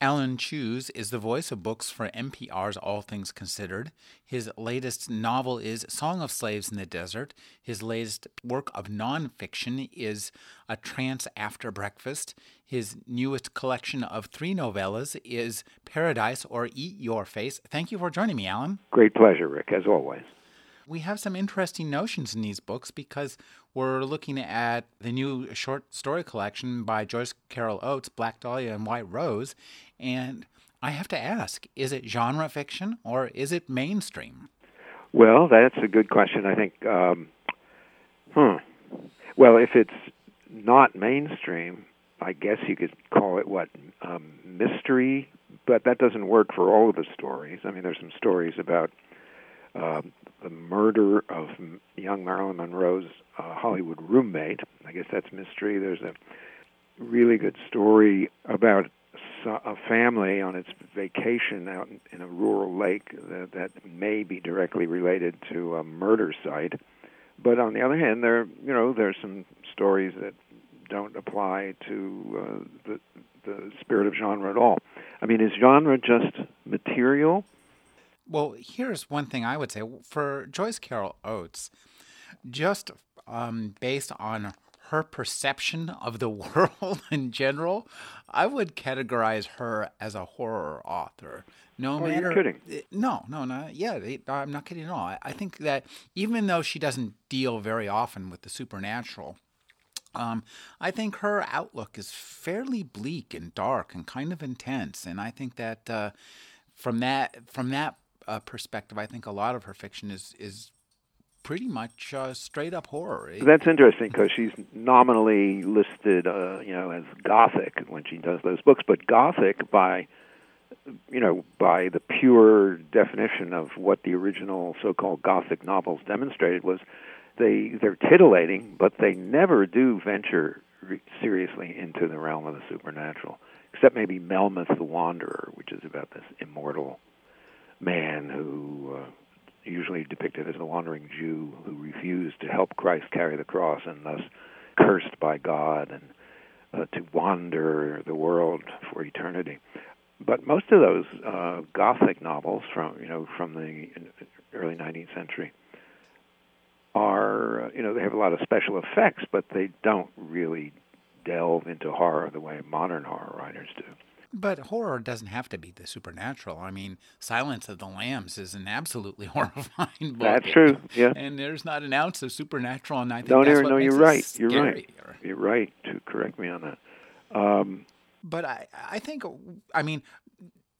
Alan Cheuse is the voice of books for NPR's All Things Considered. His latest novel is Song of Slaves in the Desert. His latest work of nonfiction is A Trance After Breakfast. His newest collection of three novellas is Paradise or Eat Your Face. Thank you for joining me, Alan. Great pleasure, Rick, as always. We have some interesting notions in these books because we're looking at the new short story collection by Joyce Carol Oates, Black Dahlia and White Rose. And I have to ask is it genre fiction or is it mainstream? Well, that's a good question. I think, um, hmm. Well, if it's not mainstream, I guess you could call it what? Um, mystery, but that doesn't work for all of the stories. I mean, there's some stories about uh, the murder of young Marilyn Monroe's uh, Hollywood roommate. I guess that's mystery. There's a really good story about a family on its vacation out in a rural lake that, that may be directly related to a murder site. But on the other hand, there you know there's some stories that don't apply to uh, the the spirit of genre at all. I mean, is genre just material? Well, here's one thing I would say for Joyce Carol Oates, just um, based on her perception of the world in general, I would categorize her as a horror author. No oh, matter. You're kidding. No, no, no. Yeah, I'm not kidding at all. I think that even though she doesn't deal very often with the supernatural, um, I think her outlook is fairly bleak and dark and kind of intense. And I think that uh, from that from that uh, perspective, I think a lot of her fiction is is pretty much uh, straight up horror. That's interesting because she's nominally listed, uh, you know, as gothic when she does those books, but gothic by you know, by the pure definition of what the original so-called Gothic novels demonstrated was they they're titillating, but they never do venture re- seriously into the realm of the supernatural, except maybe Melmoth the Wanderer, which is about this immortal man who uh, usually depicted as a wandering Jew who refused to help Christ carry the cross and thus cursed by God and uh, to wander the world for eternity. But most of those uh, Gothic novels from you know from the early 19th century are uh, you know they have a lot of special effects, but they don't really delve into horror the way modern horror writers do. But horror doesn't have to be the supernatural. I mean, Silence of the Lambs is an absolutely horrifying book. That's true. Yeah. And there's not an ounce of supernatural, and I think Don't that's what know makes you're it right. You're right. You're right to correct me on that. Um, but I, I think, I mean,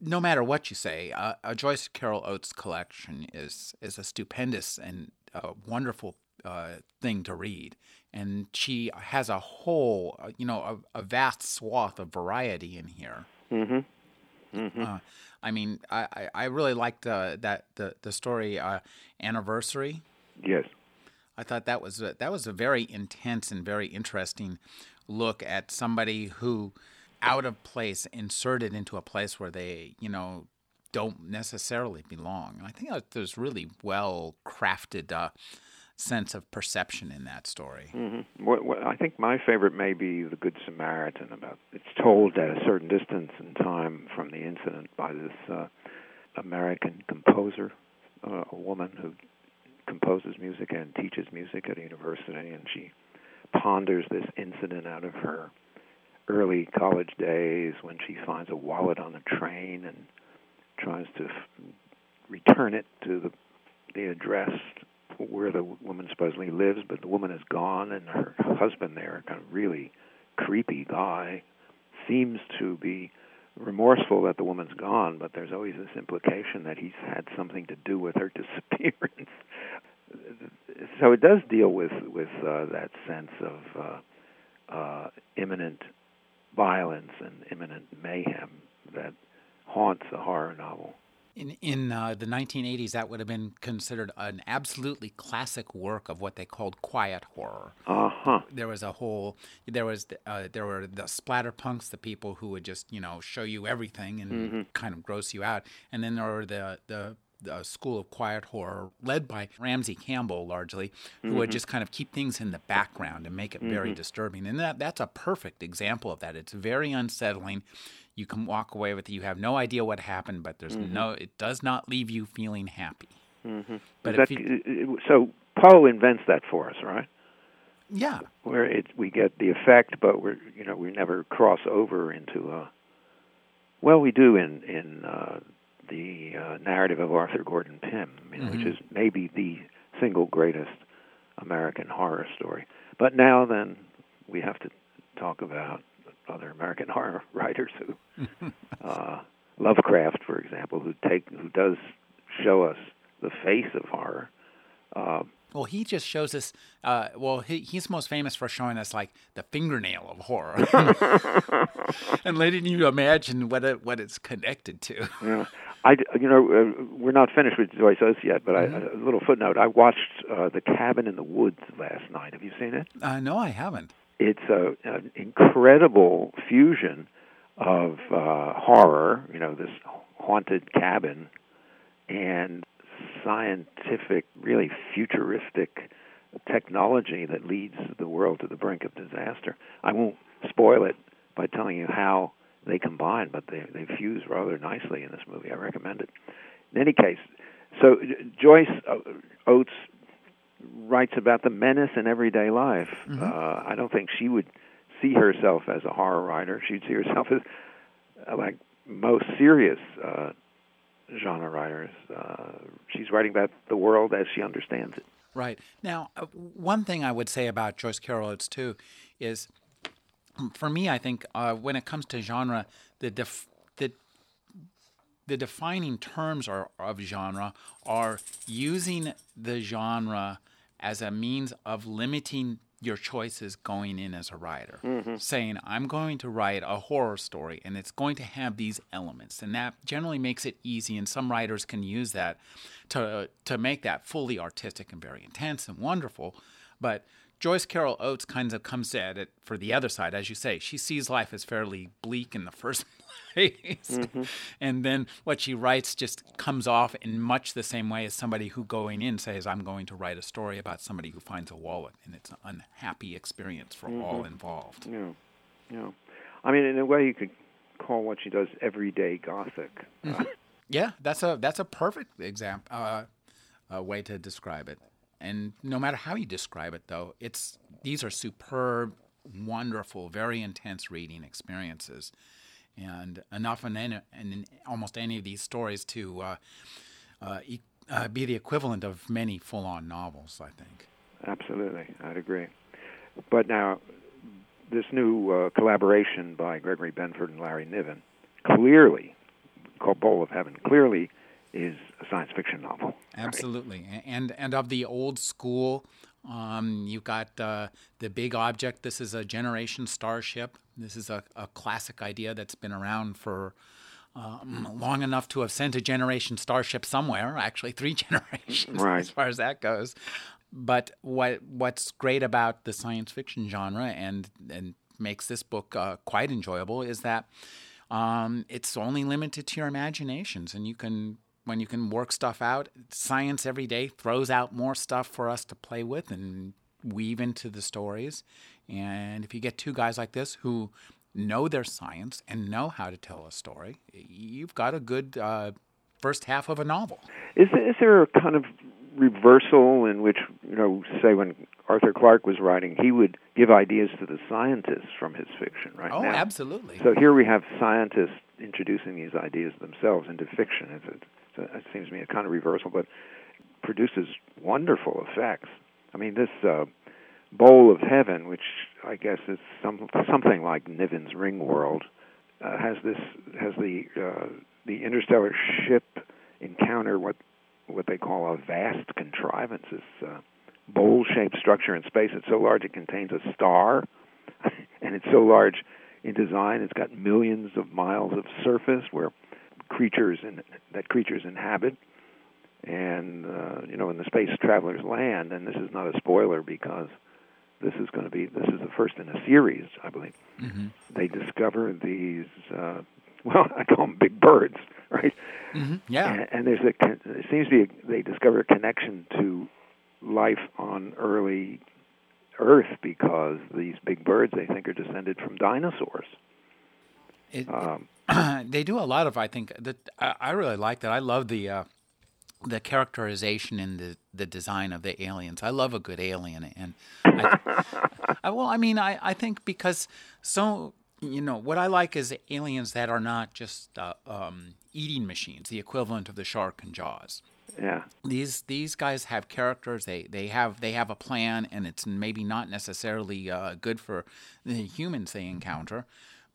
no matter what you say, uh, a Joyce Carol Oates collection is is a stupendous and uh, wonderful uh, thing to read, and she has a whole, uh, you know, a, a, vast swath of variety in here. Mm-hmm. Mm-hmm. Uh, I mean, I, I really liked uh, that the the story uh, anniversary. Yes, I thought that was a, that was a very intense and very interesting look at somebody who out of place inserted into a place where they you know don't necessarily belong. I think that there's really well crafted uh, sense of perception in that story. Mm-hmm. What, what, I think my favorite may be the Good Samaritan. About it's told at a certain distance in time from the incident by this uh, American composer, uh, a woman who composes music and teaches music at a university, and she ponders this incident out of her early college days when she finds a wallet on a train and tries to f- return it to the the address where the woman supposedly lives, but the woman is gone, and her husband there, kind of really creepy guy, seems to be remorseful that the woman's gone, but there's always this implication that he's had something to do with her disappearance. so it does deal with with uh, that sense of uh, uh, imminent violence and imminent mayhem that haunts a horror novel. In in uh, the 1980s, that would have been considered an absolutely classic work of what they called quiet horror. Uh huh. There was a whole there was uh, there were the splatterpunks, the people who would just you know show you everything and Mm-hmm. kind of gross you out, and then there were the the the school of quiet horror led by Ramsey Campbell largely, who Mm-hmm. would just kind of keep things in the background and make it very disturbing. And that that's a perfect example of that. It's very unsettling. You can walk away with it. You have no idea what happened, but there's Mm-hmm. no. It does not leave you feeling happy. But Is if that, you, so Poe invents that for us, right? yeah, Where it we get the effect, but we're you know we never cross over into uh well we do in in uh, the uh, narrative of Arthur Gordon Pym, you know, which is maybe the single greatest American horror story. But now then we have to talk about other American horror writers who uh, Lovecraft, for example, who take who does show us the face of horror. Uh, Well, he just shows us. Uh, well, he, he's most famous for showing us like the fingernail of horror, and letting you imagine what it, what it's connected to. Yeah, I you know uh, we're not finished with Joyce Oates yet, but I, a little footnote. I watched uh, The Cabin in the Woods last night. Have you seen it? Uh, no, I haven't. It's a, an incredible fusion of uh, horror, you know, this haunted cabin, and scientific, really futuristic technology that leads the world to the brink of disaster. I won't spoil it by telling you how they combine, but they they fuse rather nicely in this movie. I recommend it. In any case, so Joyce uh, Oates writes about the menace in everyday life. Uh, I don't think she would see herself as a horror writer. She'd see herself as uh, like most serious uh, genre writers. Uh, she's writing about the world as she understands it. Right now, uh, one thing I would say about Joyce Carol Oates too is, for me, I think uh, when it comes to genre, the def- the the defining terms are, of genre are using the genre as a means of limiting your choices going in as a writer. Mm-hmm. Saying, I'm going to write a horror story and it's going to have these elements. And that generally makes it easy. And some writers can use that to, to make that fully artistic and very intense and wonderful. But Joyce Carol Oates kind of comes at it for the other side, as you say. She sees life as fairly bleak in the first place, and then what she writes just comes off in much the same way as somebody who going in says, "I'm going to write a story about somebody who finds a wallet," and it's an unhappy experience for all involved. Yeah, yeah. I mean, in a way, you could call what she does everyday gothic. Uh, Yeah, that's a that's a perfect example, uh, uh, way to describe it. And no matter how you describe it, though, it's these are superb, wonderful, very intense reading experiences, and enough in, any, in almost any of these stories to uh, uh, e- uh, be the equivalent of many full-on novels. I think. Absolutely, I'd agree. But now, this new uh, collaboration by Gregory Benford and Larry Niven, clearly, called Bowl of Heaven, clearly is a science fiction novel. Absolutely, A- and and of the old school, um, you've got uh, the big object. This is a generation starship. This is a, a classic idea that's been around for um, long enough to have sent a generation starship somewhere. Actually, three generations Right. as far as that goes. But what what's great about the science fiction genre and and makes this book uh, quite enjoyable is that um, it's only limited to your imaginations, and you can when you can work stuff out. Science every day throws out more stuff for us to play with and weave into the stories. And if you get two guys like this who know their science and know how to tell a story, you've got a good uh, first half of a novel. Is there, is there a kind of reversal in which, you know, say when Arthur Clarke was writing, he would give ideas to the scientists from his fiction, right? Oh, now? absolutely. So here we have scientists introducing these ideas themselves into fiction. It's a, it's a, it seems to me a kind of reversal, but produces wonderful effects. I mean, this uh, bowl of heaven, which I guess is some something like Niven's Ringworld, uh, has this has the uh, the interstellar ship encounter what what they call a vast contrivance, this uh, bowl-shaped structure in space. It's so large it contains a star, and it's so large in design. It's got millions of miles of surface where creatures in, that creatures inhabit, and uh, you know, in the space travelers land. And this is not a spoiler because this is going to be this is the first in a series, I believe. Mm-hmm. They discover these. Uh, well, I call them big birds, right? Mm-hmm. Yeah. And, and there's a there seems to be a, they discover a connection to life on early Earth because these big birds they think are descended from dinosaurs. It, Um, they do a lot of, I think, that I, I really like that. I love the uh, the characterization and the, the design of the aliens. I love a good alien, and I, I, well, I mean, I, I think because so you know what I like is aliens that are not just uh, um, eating machines, the equivalent of the shark in Jaws. yeah, These these guys have characters. They they have they have a plan, and it's maybe not necessarily uh, good for the humans they encounter,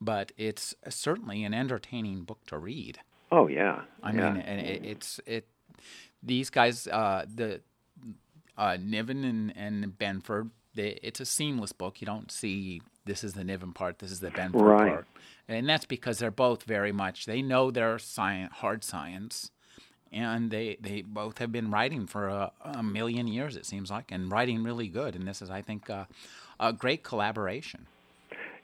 but it's certainly an entertaining book to read. oh yeah, I yeah. mean, and it, it's it. These guys, uh, the uh, Niven and and Benford, they, it's a seamless book. You don't see this is the Niven part, this is the Benford Right. part, and that's because they're both very much they know their science, hard science, and they they both have been writing for a, a million years it seems like, and writing really good. And this is, I think, uh, a great collaboration.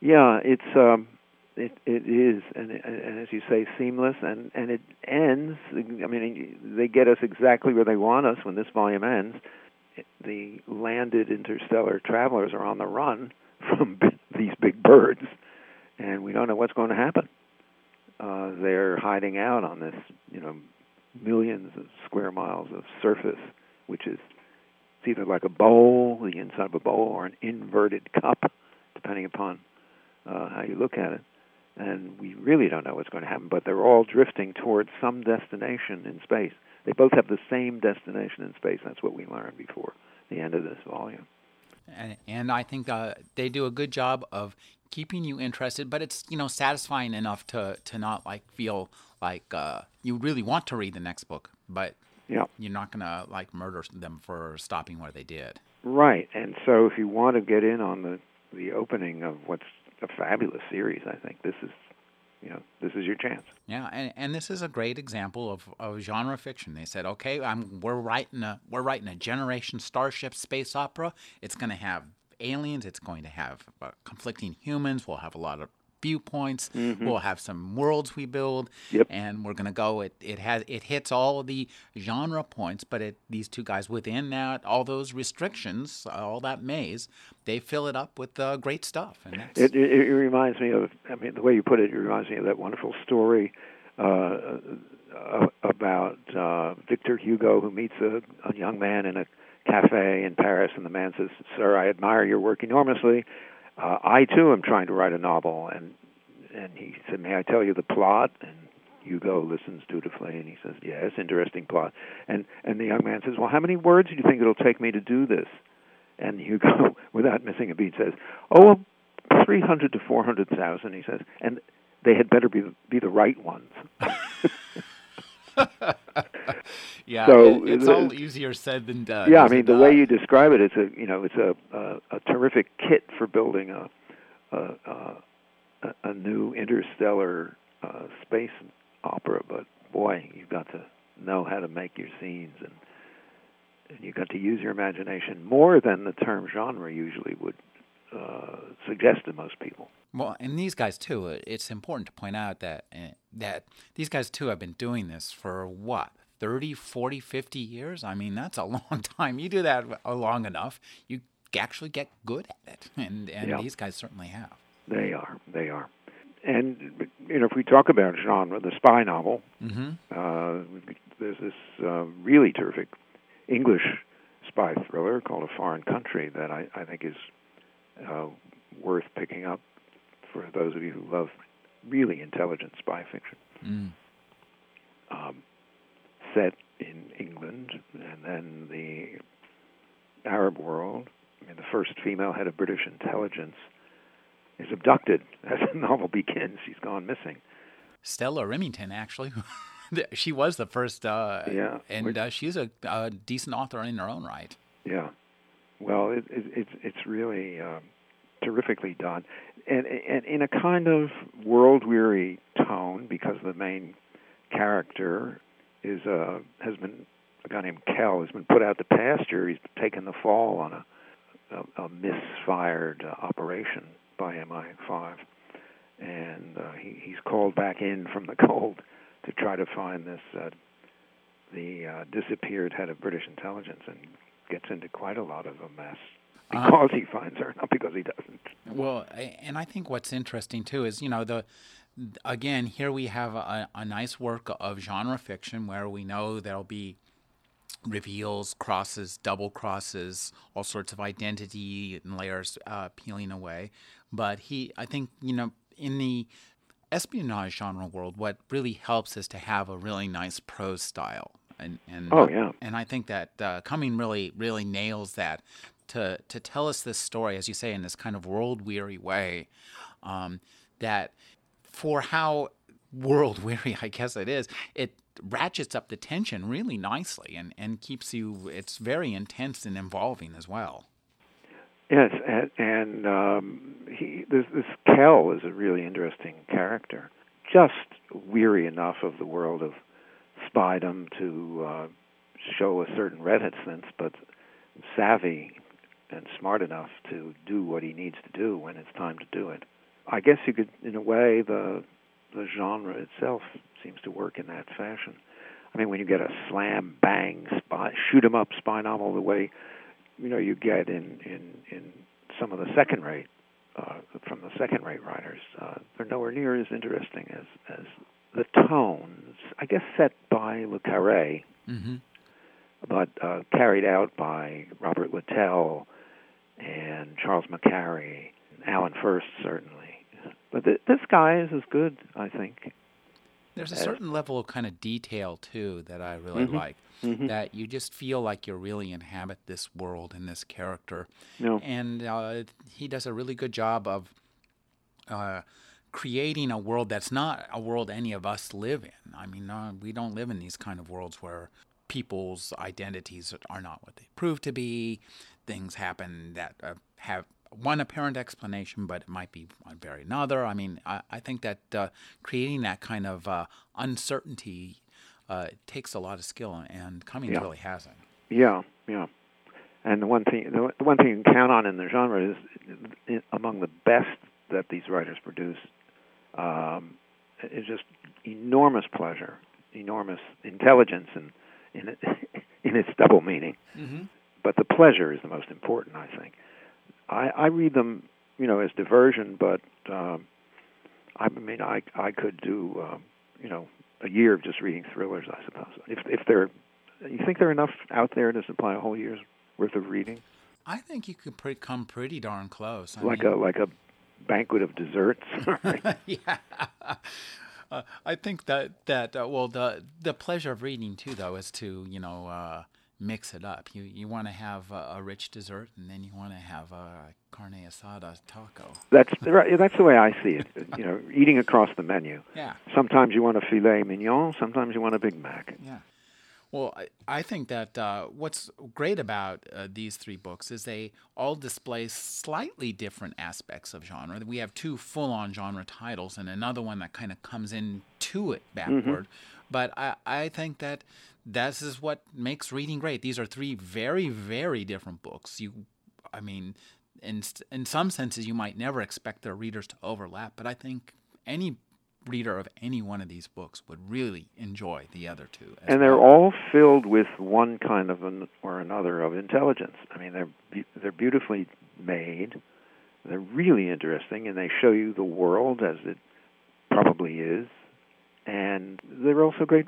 Yeah, it's um, it it is, and and as you say, seamless, and and it ends. I mean, they get us exactly where they want us when this volume ends. The landed interstellar travelers are on the run from these big birds, and we don't know what's going to happen. Uh, they're hiding out on this, you know, millions of square miles of surface, which is it's either like a bowl, the inside of a bowl, or an inverted cup, depending upon uh, how you look at it. And we really don't know what's going to happen, but they're all drifting towards some destination in space. They both have the same destination in space. That's what we learned before the end of this volume. and, and I think uh, they do a good job of keeping you interested, but it's you know satisfying enough to to not like feel like uh, you really want to read the next book, but Yeah. you're not gonna like murder them for stopping where they did. Right. And so if you want to get in on the the opening of what's a fabulous series, I think this is you know, this is your chance. Yeah, and, and this is a great example of, of genre fiction. They said, okay, I'm, we're writing a we're writing a generation starship space opera. It's going to have aliens. It's going to have uh, conflicting humans. We'll have a lot of viewpoints. We'll have some worlds we build, Yep. and we're going to go. It it has it hits all of the genre points, but it these two guys within that all those restrictions, all that maze, they fill it up with uh, great stuff. And It, it, it reminds me of, I mean, the way you put it, it reminds me of that wonderful story uh, uh, about uh, Victor Hugo who meets a, a young man in a cafe in Paris, and the man says, "Sir, I admire your work enormously. Uh, I too am trying to write a novel." And and he said, "May I tell you the plot?" And Hugo listens dutifully, and he says, "Yes, interesting plot." And and the young man says, "Well, how many words do you think it'll take me to do this?" And Hugo, without missing a beat, says, "Oh, well, three hundred to four hundred thousand. He says, and they had better be be the right ones. yeah, so it- it's all easier said than done. yeah, I mean the it? way you describe it, it's a you know it's a a, a terrific kit for building a a, a, a new interstellar uh, space opera. But boy, you've got to know how to make your scenes and. And you've got to use your imagination more than the term genre usually would uh, suggest to most people. Well, and these guys too. uh, It's important to point out that uh, that these guys too have been doing this for what 30, 40, 50 years. I mean, that's a long time. You do that uh, long enough, you actually get good at it, and and Yeah. these guys certainly have. They are. They are. And you know, if we talk about genre, the spy novel, Mm-hmm. uh, there's this uh, really terrific English spy thriller called A Foreign Country that I, I think is uh, worth picking up for those of you who love really intelligent spy fiction. Mm. Um, set in England and then the Arab world. I mean, the first female head of British intelligence is abducted as the novel begins. She's gone missing. Stella Rimington, actually, she was the first. Uh, Yeah. and uh, she's a, a decent author in her own right. Yeah. Well, it, it, it's it's really um, terrifically done, and and in a kind of world weary tone because the main character is uh, has been a guy named Kell has been put out to pasture. He's taken the fall on a a, a misfired uh, operation by MI5, and uh, he, he's called back in from the cold to try to find this uh, the uh, disappeared head of British intelligence, and gets into quite a lot of a mess uh-huh. because uh, he finds her, not because he doesn't. Well, and I think what's interesting too is you know the again here we have a, a nice work of genre fiction where we know there'll be reveals, crosses, double crosses, all sorts of identity and layers uh, peeling away. But he, I think, you know, in the espionage genre world, what really helps is to have a really nice prose style. And, and oh yeah, and I think that uh, Cumming really really nails that to to tell us this story, as you say, in this kind of world weary way. Um, that for how world weary I guess it is, it ratchets up the tension really nicely and, and keeps you, it's very intense and involving as well. Yes, and, and um, he, this, this Kell is a really interesting character. Just weary enough of the world of spydom to uh, show a certain reticence, but savvy and smart enough to do what he needs to do when it's time to do it. I guess you could, in a way, the the genre itself seems to work in that fashion. I mean, when you get a slam bang spy, shoot 'em up spy novel the way you know you get in in in some of the second rate uh, from the second rate writers, uh, they're nowhere near as interesting as as the tones. I guess set by Le Carre, mm-hmm. but uh, carried out by Robert Littell and Charles McCarry, Alan Furst certainly. But th- this guy is as good, I think. There's a certain level of kind of detail too that I really mm-hmm. like. Mm-hmm. That you just feel like you really inhabit this world and this character. No. And uh, he does a really good job of uh, creating a world that's not a world any of us live in. I mean, uh, we don't live in these kind of worlds where people's identities are not what they prove to be. Things happen that uh, have one apparent explanation, but it might be one very another. I mean, I, I think that uh, creating that kind of uh, uncertainty uh, takes a lot of skill, and Cummings yeah. really has it. Yeah, yeah. And the one thing, the, the one thing you can count on in the genre is among the best that these writers produce um, is just enormous pleasure, enormous intelligence, and in, it, in its double meaning. Mm-hmm. But the pleasure is the most important, I think. I, I read them, you know, as diversion, but um, I mean, I I could do, um, you know, a year of just reading thrillers. I suppose if if they're, you think there are enough out there to supply a whole year's worth of reading? I think you could pre- come pretty darn close. I like mean, a like a banquet of desserts. yeah. Uh, I think that that uh, well the the pleasure of reading too though is to you know uh, mix it up. You you want to have a, a, rich dessert, and then you want to have a carne asada taco. That's right. That's the way I see it. you know, eating across the menu. Yeah. Sometimes you want a filet mignon. Sometimes you want a Big Mac. Yeah. Well, I, I think that uh, what's great about uh, these three books is they all display slightly different aspects of genre. We have two full on genre titles and another one that kind of comes into it backward. Mm-hmm. But I, I think that this is what makes reading great. These are three very, very different books. You, I mean, in in some senses, you might never expect their readers to overlap, but I think any reader of any one of these books would really enjoy the other two. And they're well. all filled with one kind of an, or another of intelligence. I mean, they're they're beautifully made. They're really interesting, and they show you the world as it probably is. And they're also great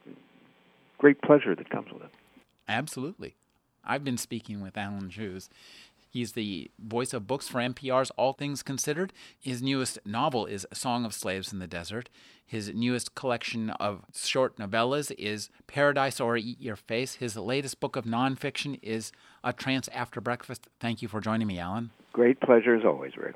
great pleasure that comes with it. Absolutely. I've been speaking with Alan Cheuse. He's the voice of books for NPR's All Things Considered. His newest novel is Song of Slaves in the Desert. His newest collection of short novellas is Paradise or Eat Your Face. His latest book of nonfiction is A Trance After Breakfast. Thank you for joining me, Alan. Great pleasure as always, Rick.